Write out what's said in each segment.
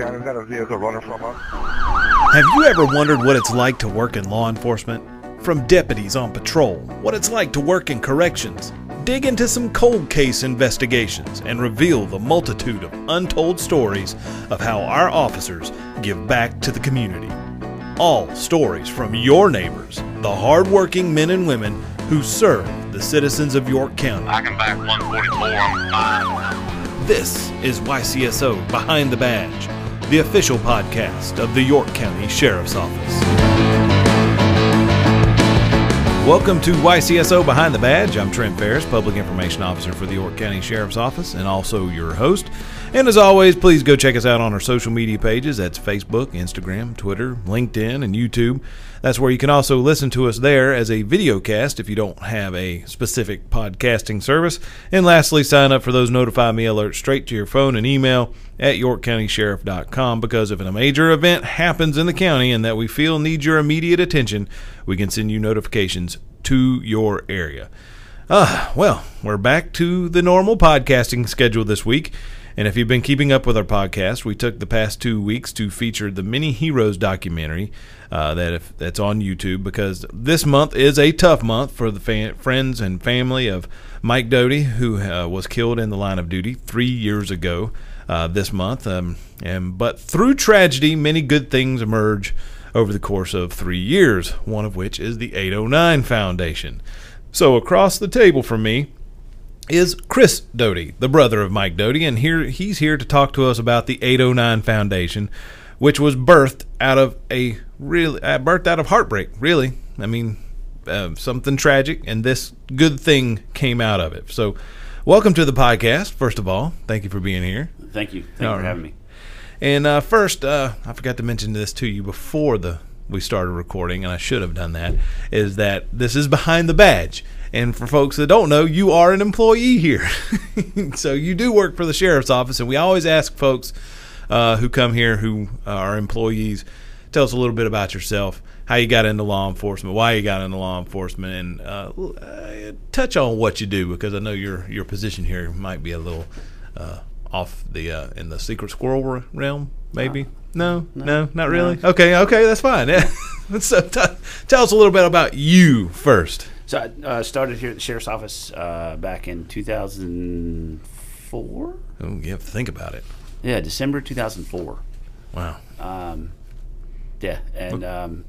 Shannon, got a vehicle running from us. Have you ever wondered what it's like to work in law enforcement? From deputies on patrol, what it's like to work in corrections. Dig into some cold case investigations and reveal the multitude of untold stories of how our officers give back to the community. All stories from your neighbors, the hardworking men and women who serve the citizens of York County. I can back 144. This is YCSO Behind the Badge, the official podcast of the York County Sheriff's Office. Welcome to YCSO Behind the Badge. I'm Trent Faris, Public Information Officer for the York County Sheriff's Office, and also your host. And as always, please go check us out on our social media pages. That's Facebook, Instagram, Twitter, LinkedIn, and YouTube. That's where you can also listen to us there as a video cast if you don't have a specific podcasting service. And lastly, sign up for those notify me alerts straight to your phone and email at yorkcountysheriff.com because if a major event happens in the county and that we feel needs your immediate attention, we can send you notifications to your area. Ah, well, we're back to the normal podcasting schedule this week. And if you've been keeping up with our podcast, we took the past two weeks to feature the Mini Heroes documentary uh, that if, that's on YouTube because this month is a tough month for the friends and family of Mike Doty, who uh, was killed in the line of duty three years ago uh, this month. Um, and but through tragedy, many good things emerge over the course of three years. One of which is the 809 Foundation. So across the table from me is Chris Doty, the brother of Mike Doty, and here he's here to talk to us about the 809 Foundation, which was birthed out of a really uh, birthed out of heartbreak. Really, I mean, uh, something tragic, and this good thing came out of it. So, welcome to the podcast. First of all, thank you for being here. Thank you. Thank you for right. having me. And uh, first, uh, I forgot to mention this to you before the we started recording, and I should have done that. Is that this is behind the badge? And for folks that don't know, you are an employee here, so you do work for the sheriff's office. And we always ask folks uh, who come here who are employees, tell us a little bit about yourself, how you got into law enforcement, why you got into law enforcement, and uh, uh, touch on what you do because I know your your position here might be a little uh, off the uh, in the secret squirrel realm, maybe. No, no, not really. Okay, okay, that's fine. Yeah. so t- tell us a little bit about you first. So I uh, started here at the sheriff's office uh, back in 2004. Oh, you have to think about it. Yeah, December 2004. Wow. Um, yeah, and um,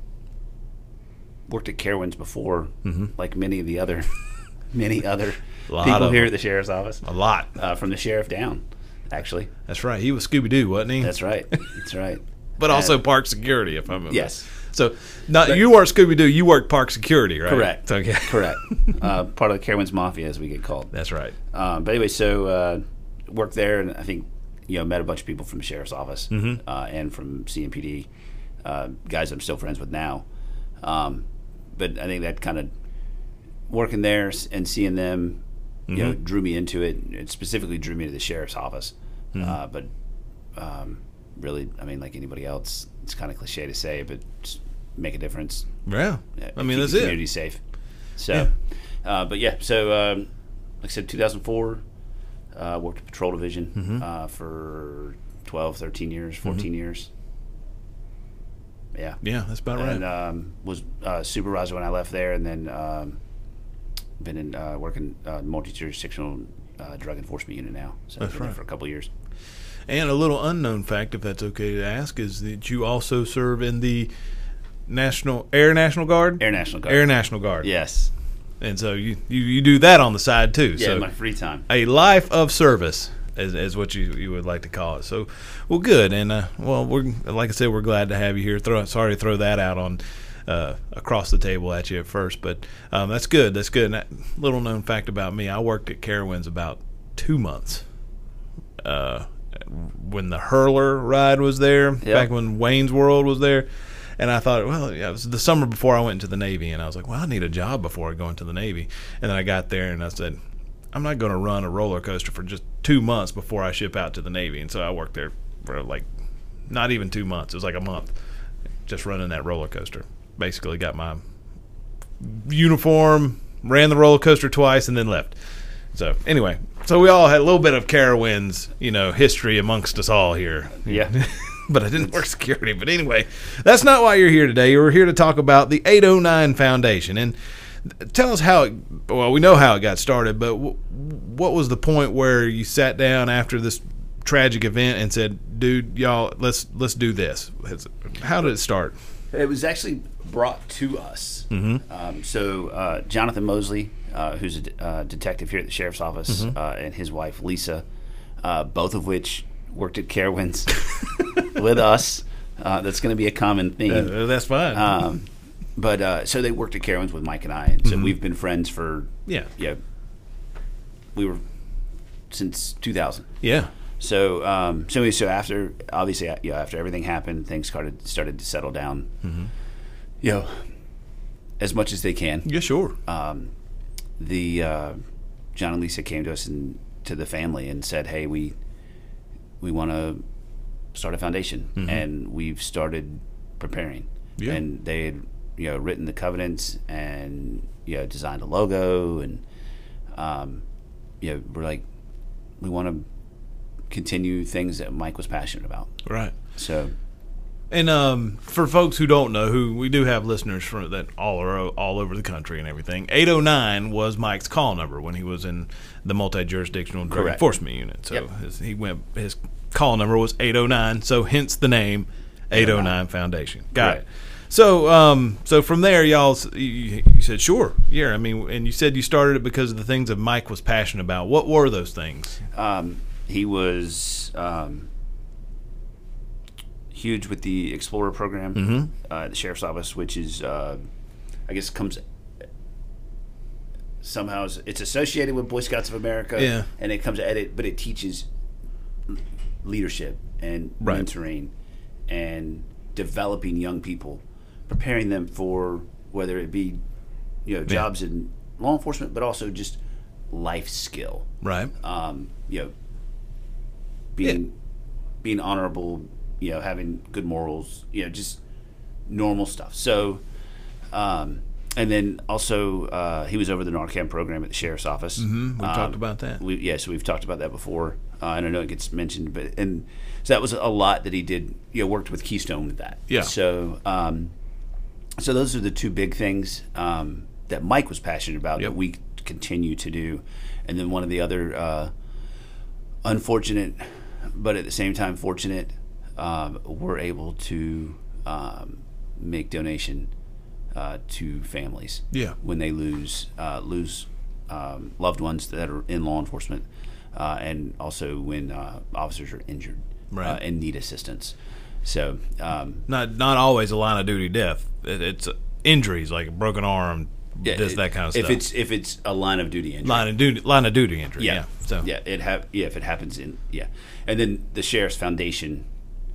worked at Carowinds before, like many of the other, many other Mm-hmm. People here at the sheriff's office. A lot. Uh, from the sheriff down, actually. That's right. He was Scooby Doo, wasn't he? That's right. That's right. but also park security, if I'm Yes. So, not you weren't Scooby Doo. You worked park security, right? Correct. Okay. Correct. Uh, part of the Carowinds Mafia, as we get called. That's right. Um, but anyway, so uh, worked there, and I think you know met a bunch of people from the sheriff's office uh, and from CMPD, uh, guys I'm still friends with now. Um, but I think that kind of working there and seeing them, you know, drew me into it. It specifically drew me to the sheriff's office. Uh, but um, really, I mean, like anybody else, it's kind of cliche to say, but make a difference. Yeah. Uh, I mean, that's the it. community safe. So, uh, but yeah, so um, like I said, 2004, uh, worked at Patrol Division Mm-hmm. uh, for 12, 13 years, 14 years. Yeah, Yeah, that's about right. and um, was uh, supervisor when I left there, and then um, been in uh, working uh, multi-jurisdictional uh, drug enforcement unit now. So That's I've been there right. for a couple years. And a little unknown fact, if that's okay to ask, is that you also serve in the National Air National Guard. Air National Guard. Air National Guard. Yes. And so you, you, you do that on the side too. Yeah, so my free time. a life of service is, is what you, you would like to call it. So, well, good. And uh, well, we're like I said, we're glad to have you here. Throw sorry to throw that out on uh, across the table at you at first, but um, that's good. That's good. And that little known fact about me: I worked at Carowinds about two months. Uh, when the hurler ride was there, back when Wayne's World was there. And I thought, well, yeah, it was the summer before I went into the Navy, and I was like, well, I need a job before I go into the Navy. And then I got there, and I said, I'm not going to run a roller coaster for just two months before I ship out to the Navy. And so I worked there for like not even two months. It was like a month, just running that roller coaster. Basically, got my uniform, ran the roller coaster twice, and then left. So anyway, so we all had a little bit of Carowinds, you know, history amongst us all here. Yeah. but I didn't work security. But anyway, that's not why you're here today. You're here to talk about the 809 Foundation and tell us how. It, well, we know how it got started, but w- what was the point where you sat down after this tragic event and said, "Dude, y'all, let's let's do this"? How did it start? It was actually brought to us. Mm-hmm. Um, so uh, Jonathan Mosley, uh, who's a uh, detective here at the sheriff's office, Mm-hmm. uh, and his wife Lisa, uh, both of which worked at Carowinds with us. Uh, that's going to be a common theme. That's fine. Um, but uh, so they worked at Carowinds with Mike and I, and so we've been friends for Mm-hmm. yeah, yeah. We were since 2000. yeah, So, um, so, so after obviously, you know, after everything happened, things started started to settle down. Mm-hmm. You know, as much as they can. yeah, sure. Um, the uh, John and Lisa came to us and to the family and said, "Hey, we we want to start a foundation, and we've started preparing." Mm-hmm. Yeah. And they had you know written the covenants and you know designed a logo and um, you know we're like we want to continue things that Mike was passionate about. right. So And um, for folks who don't know, who we do have listeners from that all are all over the country and everything. Eight oh nine was Mike's call number when he was in the multi jurisdictional drug Correct. enforcement unit. So Yep. his, he went his call number was eight oh nine. So hence the name eight oh nine Foundation. Got Right. it. So um, so from there, y'all, s- you, you said sure, yeah. I mean, and you said you started it because of the things that Mike was passionate about. What were those things? um, he was um, huge with the Explorer program, Mm-hmm. uh, at the sheriff's office, which is, uh, I guess, comes somehow it's associated with Boy Scouts of America, Yeah. and it comes at it, but it teaches leadership and Right. mentoring and developing young people, preparing them for whether it be, you know, jobs in law enforcement, but also just life skill Right. um, you know, being being honorable, you know, having good morals, you know, just normal stuff. So, um, and then also uh, he was over the Narcan program at the sheriff's office. Mhm, we talked about that. We, yeah, so we've talked about that before, uh, and I know it gets mentioned, but and so that was a lot that he did. You know, worked with Keystone with that. Yeah. So, um, so those are the two big things um, that Mike was passionate about Yep. that we continue to do, and then one of the other uh, unfortunate, but at the same time fortunate, um, we're able to um, make donation uh, to families. Yeah. When they lose uh, lose um, loved ones that are in law enforcement, uh, and also when uh, officers are injured Right. uh, and need assistance. So um, not not always a line of duty death. It, it's injuries like a broken arm, yeah, this that kind of if stuff. it's if it's a line of duty injury, line of duty, line of duty injury. Yeah. yeah, So yeah, it ha- yeah, if it happens in yeah, and then the sheriff's foundation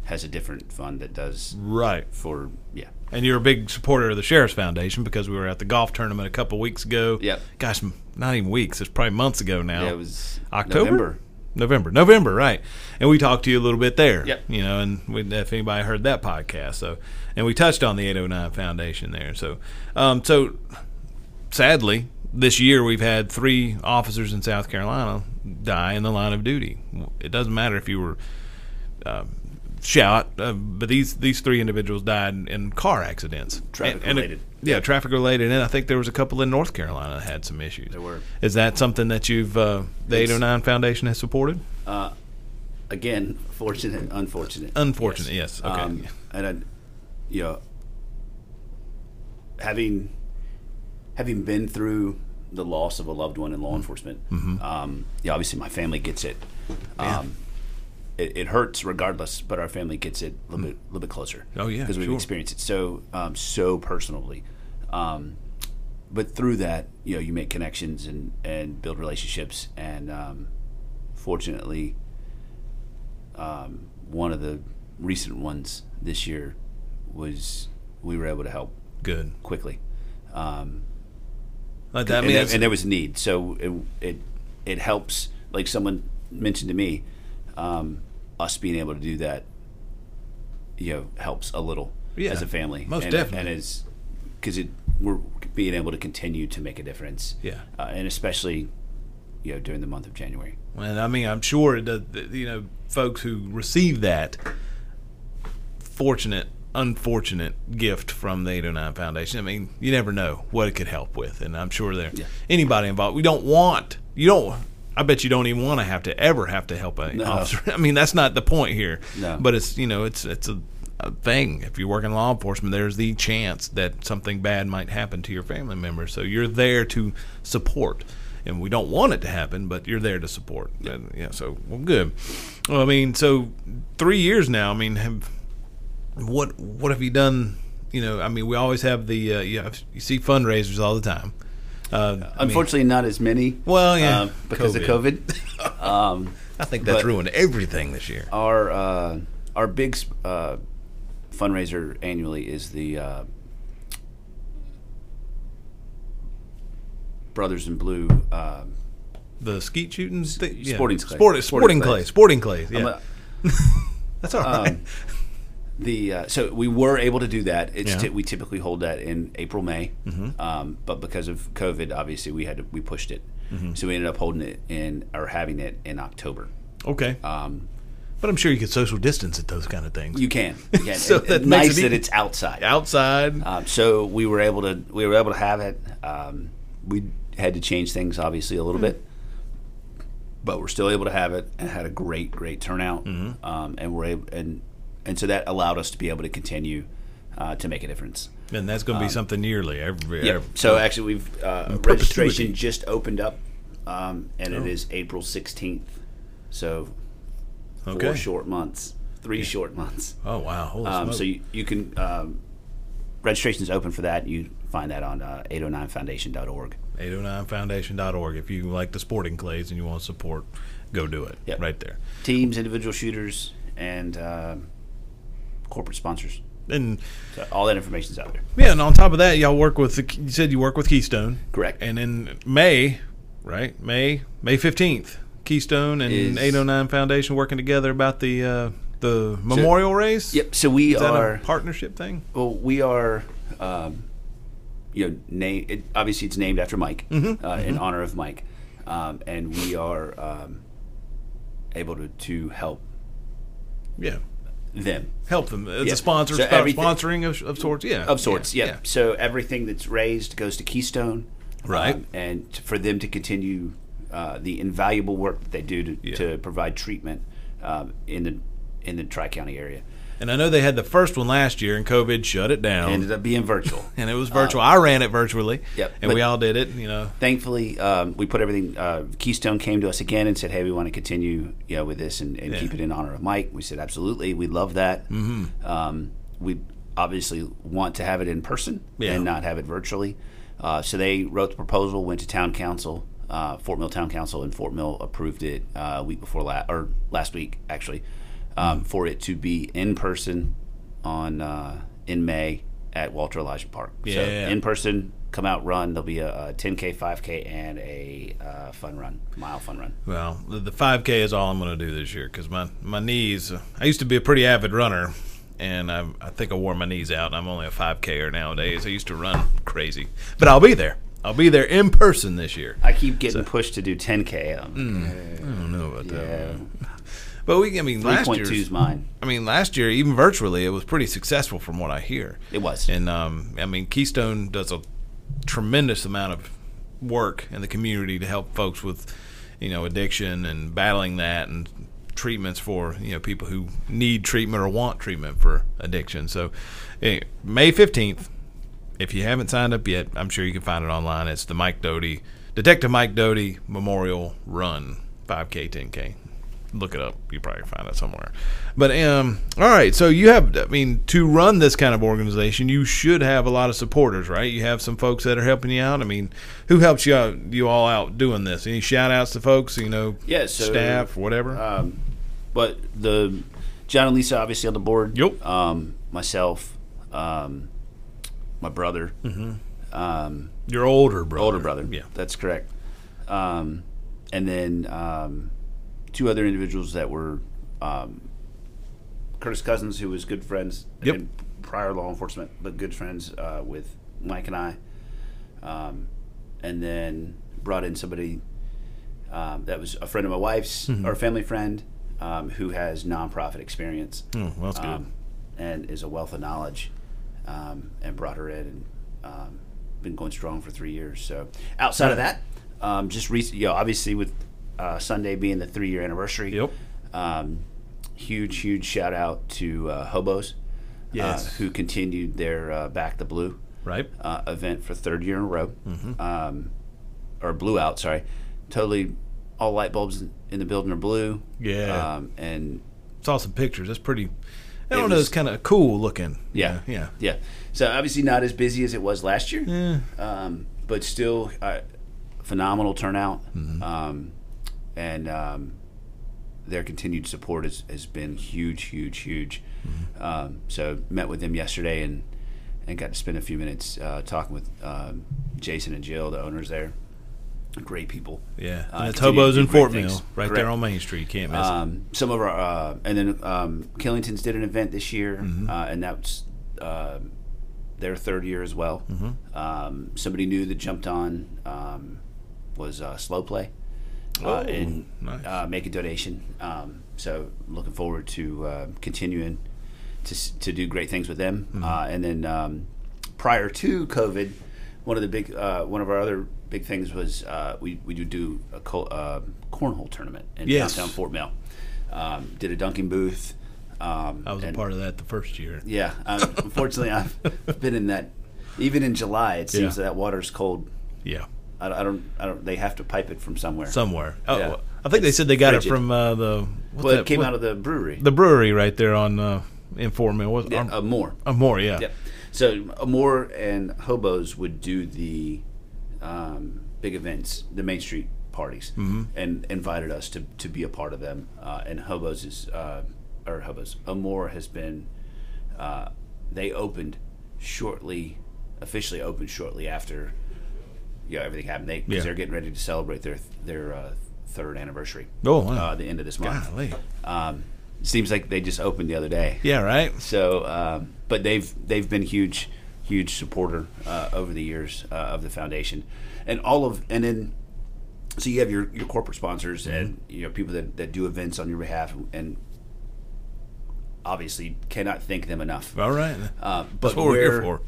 has a different fund that does right. for yeah. And you're a big supporter of the Sheriff's Foundation because we were at the golf tournament a couple weeks ago. Yeah, Gosh, not even weeks. It's probably months ago now. Yeah, it was October. November. November, November, right? And we talked to you a little bit there. Yep. You know, and we, if anybody heard that podcast, so and we touched on the 809 Foundation there. So, um, so sadly, this year we've had three officers in South Carolina die in the line of duty. It doesn't matter if you were uh, shot, uh, but these these three individuals died in, in car accidents, Traffic And- and it- related. yeah, traffic related, and I think there was a couple in North Carolina that had some issues. There were. Is that something that you've uh, the 809 Foundation has supported? Uh, again, fortunate, unfortunate. Unfortunate, yes, okay. Um, and I, you know, having having been through the loss of a loved one in Mm-hmm. law enforcement, um, yeah, obviously my family gets it. Um, it, it hurts regardless, but our family gets it a little bit, little bit closer. Oh, yeah, because we've sure. experienced it so, um, so personally. Um, but through that, you know, you make connections and and build relationships, and um, fortunately, um, one of the recent ones this year was we were able to help Good. quickly. Um, Like that and, means there, and there was need, so it, it it helps. Like someone mentioned to me, um, us being able to do that, you know, helps a little Yeah, as a family. most and, definitely. and as because it we're being able to continue to make a difference. Yeah. uh, and especially you know during the month of January. And I mean, I'm sure that, you know folks who receive that fortunate, unfortunate gift from the 809 Foundation. I mean, you never know what it could help with, and I'm sure there Yeah. anybody involved. We don't want you don't. I bet you don't even want to have to ever have to help an No. officer. I mean, that's not the point here. No. But it's you know it's it's a, a thing. If you work in law enforcement, there's the chance that something bad might happen to your family member. So you're there to support. And we don't want it to happen, but you're there to support. And, yeah. So well, good. Well, I mean, so three years now. I mean, have what what have you done? You know, I mean, we always have the uh, you, you see fundraisers all the time. Uh, I mean, Unfortunately, not as many. Well, yeah, um, because of COVID. um, I think that's ruined everything this year. our uh, our big uh, fundraiser annually is the uh, Brothers in Blue. Uh, The skeet shooting, th- yeah. Sporting clay. Sport, Sporting sporting clay, clays. sporting clays. Yeah, a- that's all right. um, the uh, so we were able to do that. It's Yeah. ty- we typically hold that in April May, um, but because of COVID, obviously we had to, we pushed it. So we ended up holding it in or having it in October. okay, Um, but I'm sure you could social distance at those kind of things. you can, you can. So And- that makes nice it that it's outside. outside. Um, so we were able to we were able to have it. Um, we had to change things obviously a little bit, but we're still able to have it and had a great great turnout. Mm-hmm. Um, and we're able and and so that allowed us to be able to continue uh, to make a difference. and that's going to be something yearly. Every, Yeah. every- So actually, we've uh, registration just opened up, um, and Oh. it is April sixteenth. So four Okay. short months, three short months. oh wow, holy Um, so you, you can um, registration is open for that. You find that on uh, 809foundation.org. 809foundation.org. If you like the sporting clays and you want to support, go do it. Yep. Right there. Teams, individual shooters, and uh, corporate sponsors. And So all that information is out there. yeah, and on top of that, y'all work with the. You said you work with Keystone. Correct. And in May, right? May May fifteenth, Keystone and Is- 809 Foundation working together about the uh, the memorial race. Yep. So we Is are a partnership thing? well, we are. Um, you know, name it, obviously it's named after Mike, Mm-hmm. uh, in honor of Mike, um, and we are um, able to, to help Yeah. Them Help them. It's Yeah. a sponsor, So sp- sponsoring of, of sorts. Yeah. of sorts. Yeah. Yeah. So everything that's raised goes to Keystone, Right. um, and for them to continue uh, the invaluable work that they do to, to provide treatment um, in the in the Tri County area. And I know they had the first one last year, and COVID shut it down. It ended up being virtual. and it was virtual. I ran it virtually. Yep, And we all did it. You know. Thankfully, um, we put everything. Uh, Keystone came to us again and said, "Hey, we want to continue, you know, with this and, and Yeah. keep it in honor of Mike." We said, "Absolutely, we love that." Mm-hmm. Um, we obviously want to have it in person Yeah. and not have it virtually. Uh, so they wrote the proposal, went to town council, uh, Fort Mill Town Council, and Fort Mill approved it uh, a week before last or last week actually, um, for it to be in person on uh, in May at Walter Elisha Park. So Yeah. in person, come out, run. There'll be a, a 10k, 5k, and a uh, fun run, mile fun run. Well, the, the 5K is all I'm going to do this year because my, my knees. I used to be a pretty avid runner, and I, I think I wore my knees out, and I'm only a 5Ker nowadays. I used to run crazy. But I'll be there. I'll be there in person this year. I keep getting pushed to do 10k. Um, I don't know about that. But we, I mean, last 3.2 is year. mine. I mean, last year, even virtually, it was pretty successful from what I hear. It was. And um, I mean, Keystone does a tremendous amount of work in the community to help folks with, you know, addiction and battling that and treatments for you know people who need treatment or want treatment for addiction. So, eh, May fifteenth, if you haven't signed up yet, I'm sure you can find it online. It's the Mike Doty Detective Mike Doty Memorial Run 5K 10K. Look it up. You probably find it somewhere. But um, all right. So you have, I mean, to run this kind of organization, you should have a lot of supporters, right? You have some folks that are helping you out. I mean, who helps you out, you all out doing this? Any shout outs to folks? You know, Yeah, so, staff, whatever. Um, but the John and Lisa obviously on the board. Yep. Um, myself, um, my brother, Mm-hmm. um, Your older brother. older brother. Yeah. that's correct. Um, and then um, two other individuals that were um, Curtis Cousins, who was good friends Yep. in prior law enforcement, but good friends uh, with Mike and I. Um, and then brought in somebody um, that was a friend of my wife's Mm-hmm. or a family friend um, who has nonprofit experience. Oh, well, that's good. Um, and is a wealth of knowledge, um, and brought her in and um, been going strong for three years. So outside of that, um, just recent, you know, obviously with uh, Sunday being the three year anniversary. Yep. Um, huge, huge shout out to uh, Hobos, Yes. uh, who continued their uh, Back the Blue Right. uh, event for third year in a row, Mm-hmm. um, or blew out. Sorry, totally. All light bulbs in- the building are blue. Yeah. um, and Saw some pictures. That's pretty. I don't know. was- It's kind of cool looking. yeah, Yeah. yeah. So obviously not as busy as it was last year, Yeah. um, but still uh, phenomenal turnout. Mm-hmm. Um, and um, their continued support has, has been huge, huge, huge. Mm-hmm. Um, so met with them yesterday and and got to spend a few minutes uh, talking with um, Jason and Jill, the owners there. Great people. Yeah. Uh, and it's Hobos in Fort. Mill, right Correct. there on Main Street. Can't miss it. Um, some of our, uh, and then um, Killington's did an event this year, Mm-hmm. uh, and that's uh, their third year as well. Mm-hmm. Um, somebody new that jumped on um, was uh, Slow Play, uh, Oh, and nice. uh, make a donation. Um, so looking forward to uh, continuing to to do great things with them. Mm-hmm. Uh, and then um, prior to COVID, one of the big uh, one of our other big things was uh, we we do do a co- uh, cornhole tournament in Yes. downtown Fort Mill. Um, did a dunking booth. Um, I was a part of that the first year. Yeah, um, unfortunately, I've been in that. Even in July, it seems Yeah. that water's cold. Yeah. I, I don't. I don't. They have to pipe it from somewhere. Somewhere. Oh, Yeah. I think they said they got frigid. it from uh, the. well, that- it came what- out of the brewery. the brewery right there on uh, in Fort Mill. Yeah, um, uh, more. uh, more? Yeah. So Amore and Hobos would do the um, big events, the Main Street parties, Mm-hmm. and invited us to, to be a part of them. Uh, and Hobos is, uh, or Hobos, Amore has been, uh, they opened shortly, officially opened shortly after, you know, everything happened. They, because Yeah. they're getting ready to celebrate their their uh, third anniversary. Oh, wow. Uh, the end of this month. Golly. Um, seems like they just opened the other day. Yeah. Right. So, um, but they've they've been huge, huge supporter uh, over the years uh, of the foundation, and all of and then, so you have your, your corporate sponsors Mm-hmm. and you know people that, that do events on your behalf, and obviously cannot thank them enough. All right. Uh, but That's what we're here where for.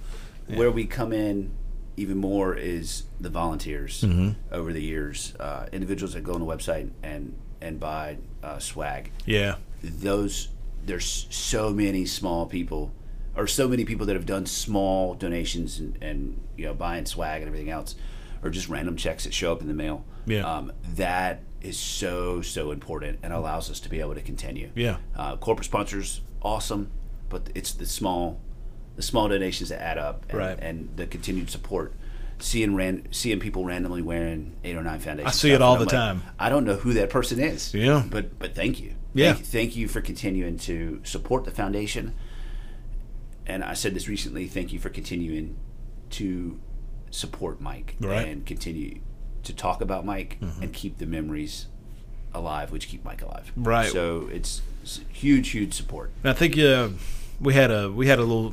where we come in even more is the volunteers Mm-hmm. over the years, uh, individuals that go on the website and and buy uh, swag Yeah. those there's so many small people or so many people that have done small donations and, and you know buying swag and everything else or just random checks that show up in the mail Yeah. um, that is so so important and allows us to be able to continue Yeah. uh, corporate sponsors awesome but it's the small the small donations that add up and, Right. and the continued support seeing ran, seeing people randomly wearing 809 foundation I see it all the like, time. I don't know who that person is Yeah. but but thank you Yeah. thank, thank you for continuing to support the foundation and I said this recently thank you for continuing to support Mike Right. Mm-hmm. and continue to talk about Mike and keep the memories alive which keep Mike alive Right. so it's, it's huge huge support And I think uh, we had a we had a little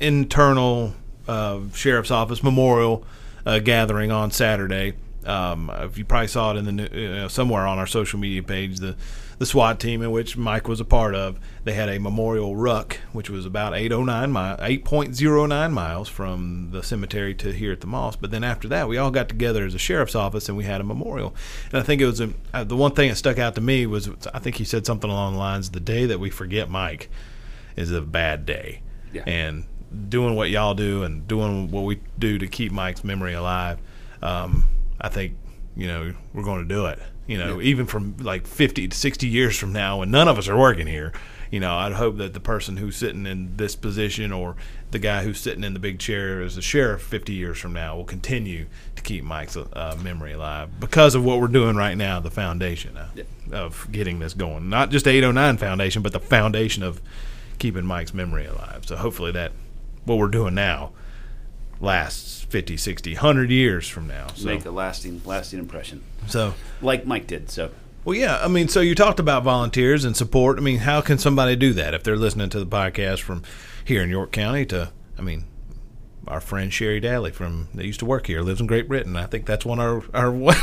internal uh, sheriff's office memorial uh, gathering on Saturday. Um, if you probably saw it in the you know, somewhere on our social media page, the the SWAT team in which Mike was a part of, they had a memorial ruck, which was about 809 mi- 8.09 miles from the cemetery to here at the Moss. But then after that, we all got together as a sheriff's office and we had a memorial. And I think it was a, uh, the one thing that stuck out to me was I think he said something along the lines, "The day that we forget Mike is a bad day." Yeah. And doing what y'all do and doing what we do to keep Mike's memory alive, um, I think you know we're going to do it. You know, even from like 50 to 60 years from now, when none of us are working here, you know, I'd hope that the person who's sitting in this position or the guy who's sitting in the big chair as a sheriff 50 years from now will continue to keep Mike's uh, memory alive because of what we're doing right now, the foundation uh, of getting this going. Not just 809 Foundation, but the foundation of keeping Mike's memory alive. So hopefully that what we're doing now lasts 50, 60, 100 years from now. So, make a lasting lasting impression so like Mike did so well, yeah. I mean, so you talked about volunteers and support. I mean, how can somebody do that if they're listening to the podcast from here in York County? To, I mean, our friend Sherry Daly from that used to work here lives in Great Britain. I think that's one our our one,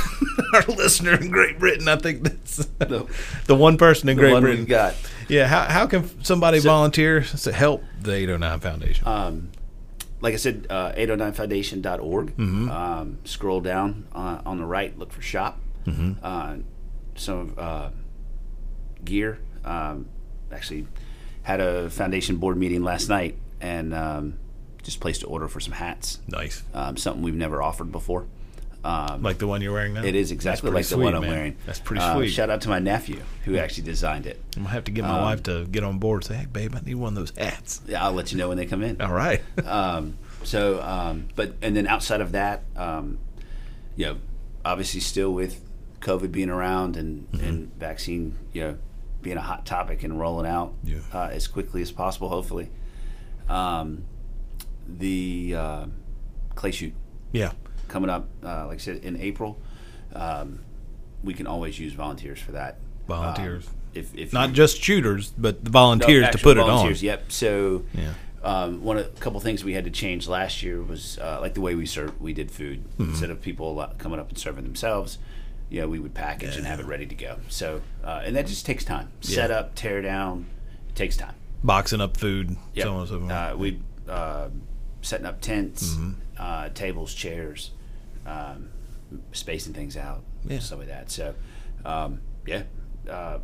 our listener in Great Britain. I think that's The- the one person in The Great one Britain. we've got. Yeah, how how can somebody volunteer to help the 809 Foundation? Um, like I said, uh, 809foundation.org. Mm-hmm. Um, scroll down uh, on the right, look for shop. Mm-hmm. Uh, some uh, gear. Um, actually, had a foundation board meeting last night and um, just placed an order for some hats. nice, Um, something we've never offered before. Um, like the one you're wearing now. it is exactly like the one I'm man. wearing. That's pretty Uh, sweet. shout out to my nephew who actually designed it. I'm gonna have to get my Um, wife to get on board. and Say, hey, babe, I need one of those hats. Yeah, I'll let you know when they come in. All right. um, so, um, but and then outside of that, um, you know, obviously still with COVID being around and, Mm-hmm. and vaccine, you know, being a hot topic and rolling out Yeah. uh, as quickly as possible, hopefully. Um, the uh, clay shoot yeah. coming up, uh, like I said, in April. Um, we can always use volunteers for that. Volunteers. Um, if, if Not you- just shooters, but the no, volunteers to put volunteers, it on. Yep. So, Yeah. um, one of a couple things we had to change last year was uh, like the way we served. We did food Mm-hmm. instead of people uh, coming up and serving themselves. You know, we would package and have it ready to go. So, uh, and that just takes time. Set up, tear down, it takes time. Boxing up food, Yep. so on and so forth. Uh, we uh, setting up tents, Mm-hmm. uh, tables, chairs, um, spacing things out, Yeah. stuff like that. So, um, yeah. Uh,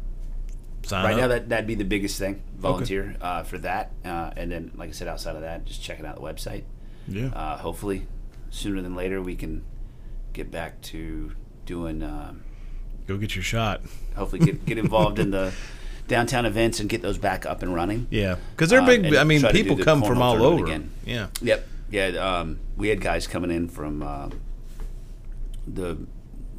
right up. now that that'd be the biggest thing volunteer uh, for that uh, and then like i said outside of that just checking out the website yeah. uh, hopefully sooner than later we can get back to doing um, Go get your shot. hopefully get, get involved in the downtown events and get those back up and running Yeah, because they're Uh, big. and I mean, try to do people come from all over. again. Yeah. yep yeah um, we had guys coming in from uh, the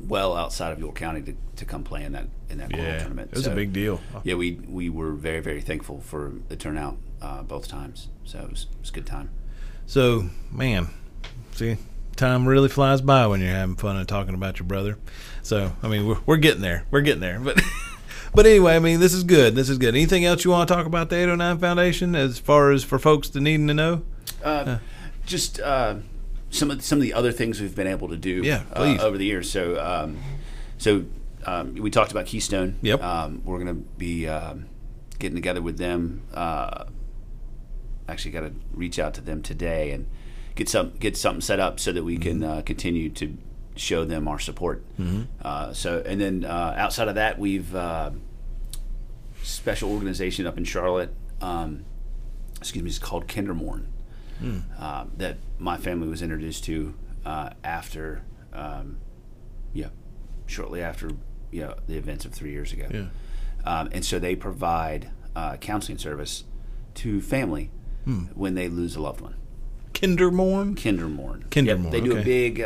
well outside of york county to, to come play in that in that Yeah, tournament it was So- a big deal. yeah, we we were very very thankful for the turnout uh, both times. So it was, it was a good time. So, man, see, time really flies by when you're having fun and talking about your brother. So, I mean, we're, we're getting there. We're getting there. But, but anyway, I mean, this is good. This is good. Anything else you want to talk about the 809 Foundation as far as for folks to needing to know? Uh, just uh, some of some of the other things we've been able to do Yeah, uh, over the years. So um, so um, we talked about Keystone. Yep. Um, we're going to be um, getting together with them. Uh, actually, got to reach out to them today and get some get something set up so that we can Mm-hmm. uh, continue to show them our support. Uh, so and then uh, outside of that, we've uh, special organization up in Charlotte. Um, excuse me, it's called Kindermourn. Uh, that my family was introduced to uh, after, um, yeah, shortly after, you know, the events of three years ago. Yeah. Um, and so they provide uh, counseling service to family when they lose a loved one. Kindermourn? Kindermourn. Kindermourn, Yep, they do okay. a big.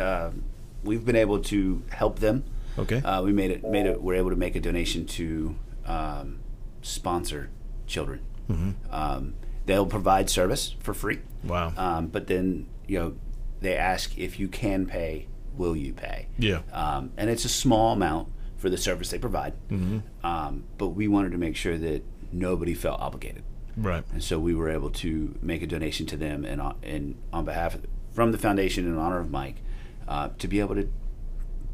We've been able to help them. Okay. Uh, we made it. Made it. We're able to make a donation to um, sponsor children. Mm-hmm. Um, they'll provide service for free. Wow. Um, but then you know they ask if you can pay, will you pay? Yeah. Um, and it's a small amount for the service they provide. Mm-hmm. Um, but we wanted to make sure that nobody felt obligated. right. And so we were able to make a donation to them and on, and on behalf of, from the foundation in honor of Mike uh, to be able to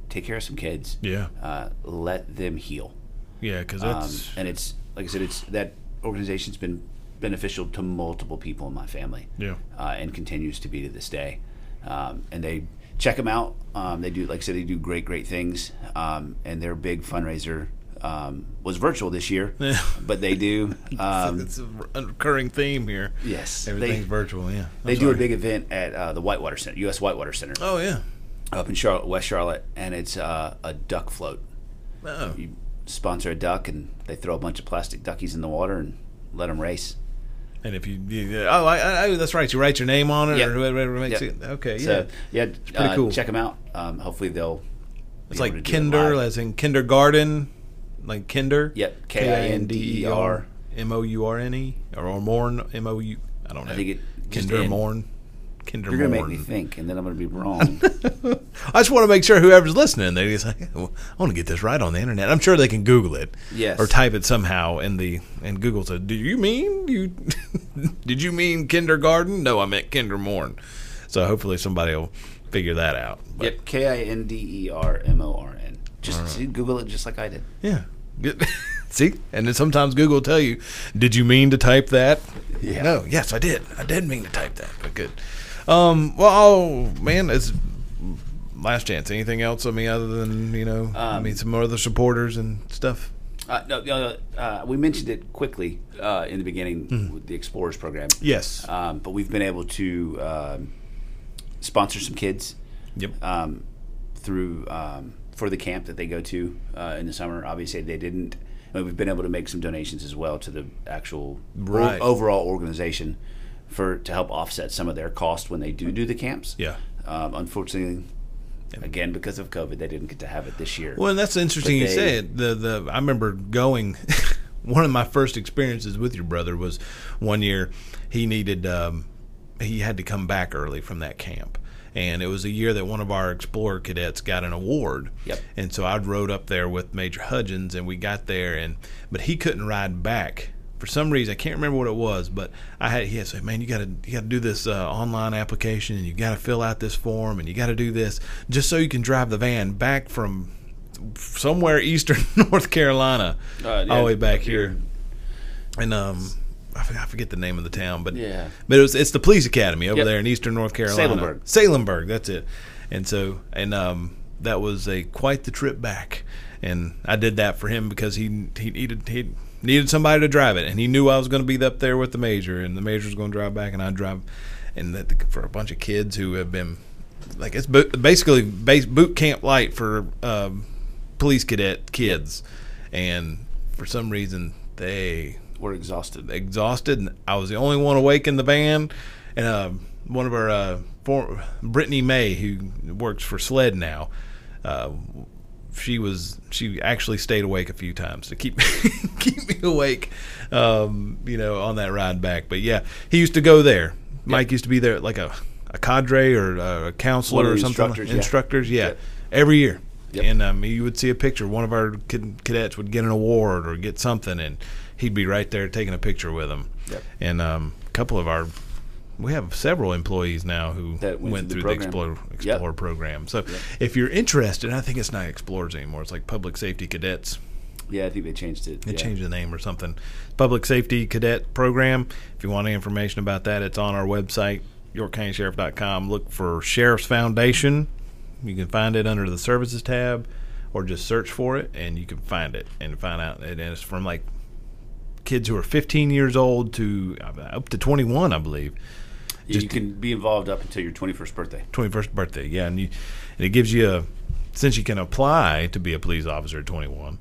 take care of some kids. Yeah. Uh, let them heal. Yeah, because Um, that's. and it's like I said, it's that organization's been beneficial to multiple people in my family. Yeah. Uh, and continues to be to this day. Um, and they check them out. Um, they do, like I said, they do great, great things. Um, and their big fundraiser um, was virtual this year, Yeah. but they do. Um, it's a recurring theme here. yes, they- Everything's virtual, yeah. I'm They do a big event at uh, the Whitewater Center, U.S. Whitewater Center, Oh, yeah. Up in Charlotte, West Charlotte, and it's uh, a duck float. Oh. You sponsor a duck, and they throw a bunch of plastic duckies in the water and let them race. And if you, you oh, I, I, that's right. You write your name on it, Yep. or whoever makes Yep. it. Okay, yeah. So yeah, pretty uh, cool. Check them out. Um, hopefully they'll. it's like it kinder, live. as in kindergarten, like kinder. Yep, K I N D E R. M O U R N E or, or morn M O U. I don't know. I think it kinder morn. Kinder You're gonna make me think, and then I'm gonna be wrong. I just want to make sure whoever's listening, they just like, well, I want to get this right on the internet. I'm sure they can Google it, Yes. or type it somehow in the and Google said, "Do you mean you? did you mean kindergarten? No, I meant Kindermourn." So hopefully somebody will figure that out. But, Yep, K I N D E R M O R N. Just see, Google it just like I did. Yeah. See, and then sometimes Google will tell you, "Did you mean to type that?" Yeah. No. Yes, I did. I did mean to type that. But good. Um. Well, oh, man, it's last chance. Anything else? I mean, other than you know, I Um, mean, some other supporters and stuff. Uh, no, uh, we mentioned it quickly uh, in the beginning with the Explorers program. Yes. Um, but we've been able to um, sponsor some kids Yep. um, through um, for the camp that they go to uh, in the summer. Obviously, they didn't. I mean, we've been able to make some donations as well to the actual o- overall organization for to help offset some of their cost when they do do the camps. Yeah. Um, unfortunately, again because of COVID, they didn't get to have it this year. Well, and that's interesting you they- say it. The the I remember going. one of my first experiences with your brother was one year he needed um, he had to come back early from that camp. And it was a year that one of our Explorer cadets got an award. Yep. And so I rode up there with Major Hudgens, and we got there, and but he couldn't ride back for some reason. I can't remember what it was, but I had he had said, "Man, you got to you got to do this uh, online application, and you got to fill out this form, and you got to do this just so you can drive the van back from somewhere eastern North Carolina Uh, yeah, all the way back up here." And um, I forget, I forget the name of the town, but Yeah. but it was it's the police academy over Yep. there in eastern North Carolina, Salemburg. Salemburg, that's it. And so and um, that was a quite the trip back, and I did that for him because he he needed he needed somebody to drive it, and he knew I was going to be up there with the major, and the major was going to drive back, and I'd drive, and that for a bunch of kids who have been like it's basically base boot camp light for um, police cadet kids, and for some reason they We're exhausted. exhausted, and I was the only one awake in the van. And uh, one of our uh, for, Brittany May, who works for Sled now, uh, she was she actually stayed awake a few times to keep keep me awake, um, you know, on that ride back. But yeah, he used to go there. Mike used to be there like a a cadre or a counselor or something. instructors, yeah. Instructors, yeah, Yep. every year. Yep. And um, you would see a picture. One of our cadets would get an award or get something, and he'd be right there taking a picture with him. Yep. And um, a couple of our, we have several employees now who went, went through the, the Explorer, program. Explorer program. So if you're interested, I think it's not Explorers anymore. It's like Public Safety Cadets. Yeah, I think they changed it. They yeah. changed the name or something. Public Safety Cadet Program. If you want any information about that, it's on our website, YorkCountySheriff.com. Look for Sheriff's Foundation. You can find it under the Services tab, or just search for it, and you can find it and find out. And it's from like kids who are 15 years old to uh, up to 21, I believe. You can be involved up until your 21st birthday. 21st birthday, yeah, and you and it gives you a since you can apply to be a police officer at 21,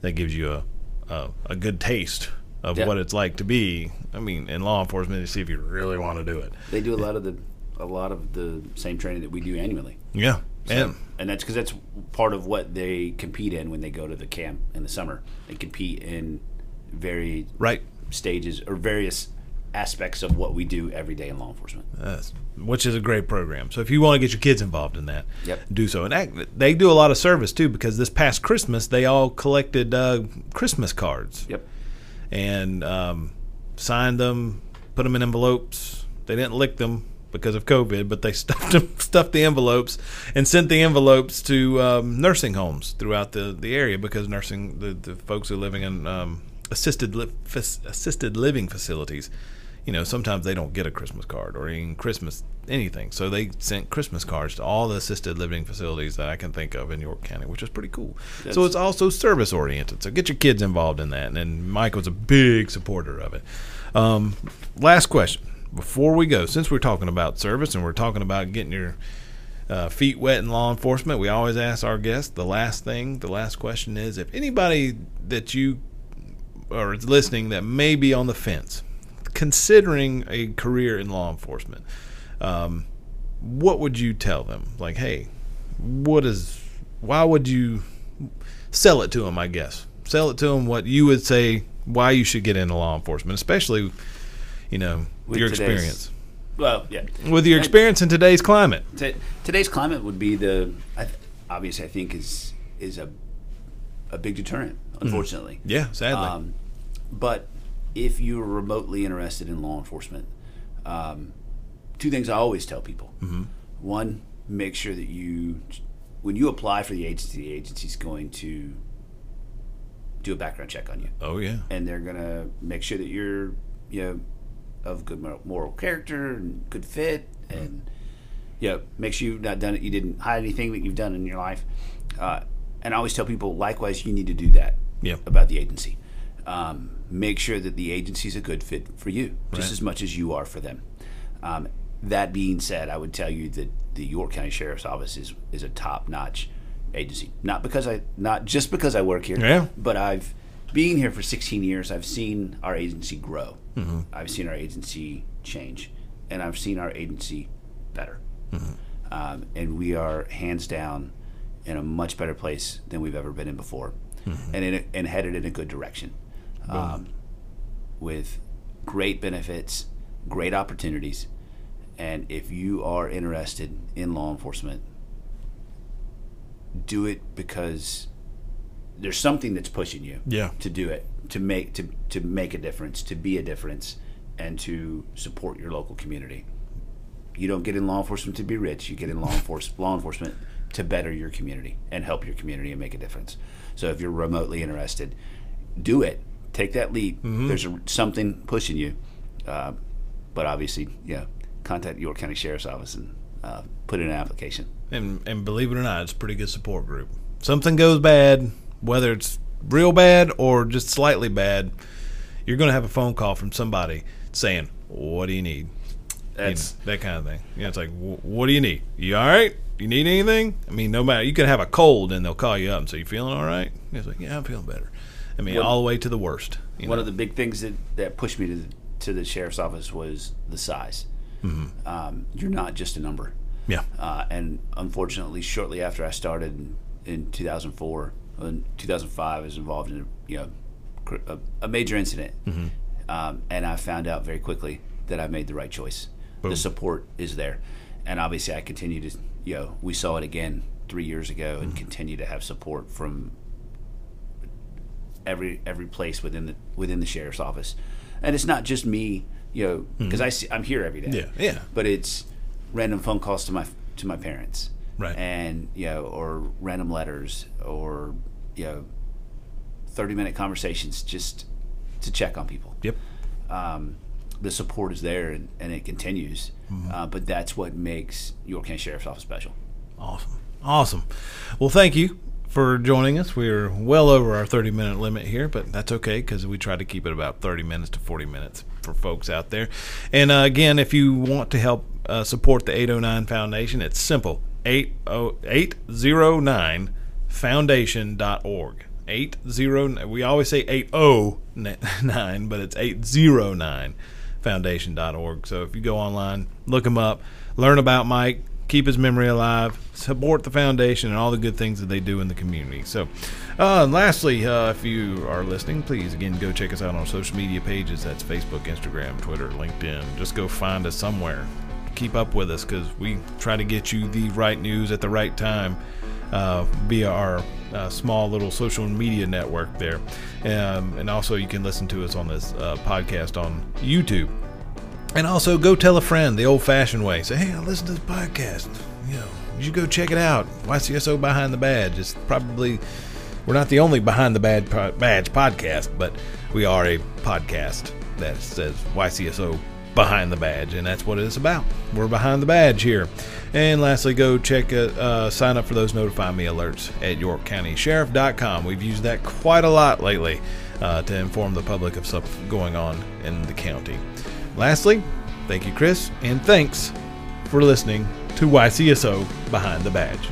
that gives you a a, a good taste of Yeah. what it's like to be. I mean, in law enforcement to see if you really want to do it. They do a lot of the a lot of the same training that we do annually. Yeah, So- and and that's because that's part of what they compete in when they go to the camp in the summer. They compete in very right, stages or various aspects of what we do every day in law enforcement. uh, which is a great program. So if you want to get your kids involved in that, Yep. do so. And they do a lot of service too because this past Christmas they all collected uh, Christmas cards. Yep. and um, signed them, put them in envelopes. They didn't lick them because of COVID, but they stuffed them, stuffed the envelopes, and sent the envelopes to um, nursing homes throughout the, the area because nursing the, the folks who are living in um, assisted li- assisted living facilities. You know, sometimes they don't get a Christmas card or even Christmas anything. So they sent Christmas cards to all the assisted living facilities that I can think of in York County, which is pretty cool. so it's also service oriented. So get your kids involved in that. And Mike was a big supporter of it. Um, last question before we go, since we're talking about service and we're talking about getting your uh, feet wet in law enforcement, we always ask our guests the last thing, the last question is if anybody that you are listening that may be on the fence, considering a career in law enforcement, um, what would you tell them? Like, hey, what is, why would you sell it to them? I guess sell it to them what you would say why you should get into law enforcement, especially, you know, With your experience Well, yeah. with your experience in today's climate. T- today's climate would be the I th- obviously I think is is a a big deterrent. Unfortunately, Yeah, sadly. Um, but if you're remotely interested in law enforcement, um, two things I always tell people. Mm-hmm. One, make sure that you, when you apply for the agency, the agency's going to do a background check on you, Oh yeah. and they're gonna make sure that you're, you know, of good moral character and good fit, and you know, make sure you've not done it. You didn't hide anything that you've done in your life. Uh, and I always tell people, likewise, you need to do that about the agency. Um, make sure that the agency's a good fit for you, just Right. as much as you are for them. Um, that being said, I would tell you that the York County Sheriff's Office is is a top notch agency. Not because I, not just because I work here, Yeah. but I've being here for 16 years. I've seen our agency grow. Mm-hmm. I've seen our agency change, and I've seen our agency better. Um, and we are hands down in a much better place than we've ever been in before, and in a, and headed in a good direction, um, with great benefits, great opportunities, and if you are interested in law enforcement, do it because there's something that's pushing you Yeah. to do it to make to, to make a difference to be a difference and to support your local community. You don't get in law enforcement to be rich. You get in law enforce law enforcement to better your community and help your community and make a difference. So if you're remotely interested do it take that leap there's a, something pushing you uh, but obviously yeah contact york county sheriff's office and uh, put in an application And and believe it or not, it's a pretty good support group. Something goes bad, whether it's real bad or just slightly bad, you're going to have a phone call from somebody saying, "What do you need?" You that's know, that kind of thing. Yeah, it's like, "What do you need? You all right? You need anything?" I mean, no matter you could have a cold and they'll call you up and say, "You feeling all right?" It's like, "Yeah, I'm feeling better." I mean, all the way to the worst. One know? of the big things that, that pushed me to the, to the sheriff's office was the size. Um, you're not just a number. yeah, Uh, and unfortunately, shortly after I started in, in 2004, in 2005, I was involved in a, you know a, a major incident, um, and I found out very quickly that I made the right choice. Boom. The support is there, and obviously, I continue to you know we saw it again three years ago, and continue to have support from every every place within the within the sheriff's office, and it's not just me, you know, because I see, I'm here every day. Yeah, yeah. But it's random phone calls to my to my parents, Right. And you know, or random letters, or you know, thirty minute conversations just to check on people. yep. Um, the support is there, and, and it continues. Mm-hmm. Uh, but that's what makes York County Sheriff's Office special. Awesome. Awesome. Well, thank you for joining us. We're well over our 30 minute limit here, but that's okay because we try to keep it about 30 minutes to 40 minutes for folks out there. And uh, again, if you want to help uh, support the 809 Foundation, it's simple 809 foundation.org. 80 we always say 809 but it's 809 foundation.org so if you go online look them up learn about mike keep his memory alive support the foundation and all the good things that they do in the community so uh, lastly uh, if you are listening please again go check us out on our social media pages that's facebook instagram twitter linkedin just go find us somewhere keep up with us because we try to get you the right news at the right time uh, via our uh, small little social media network there. Um, and also, you can listen to us on this uh, podcast on YouTube. And also, go tell a friend the old fashioned way. Say, hey, I listen to this podcast. You know, you go check it out. YCSO Behind the Badge. It's probably, we're not the only Behind the Badge, badge podcast, but we are a podcast that says YCSO Behind the Badge, and that's what it's about. We're behind the badge here. And lastly, go check, uh, uh, sign up for those notify me alerts at YorkCountySheriff.com. We've used that quite a lot lately uh, to inform the public of stuff going on in the county. Lastly, thank you, Chris, and thanks for listening to YCSO Behind the Badge.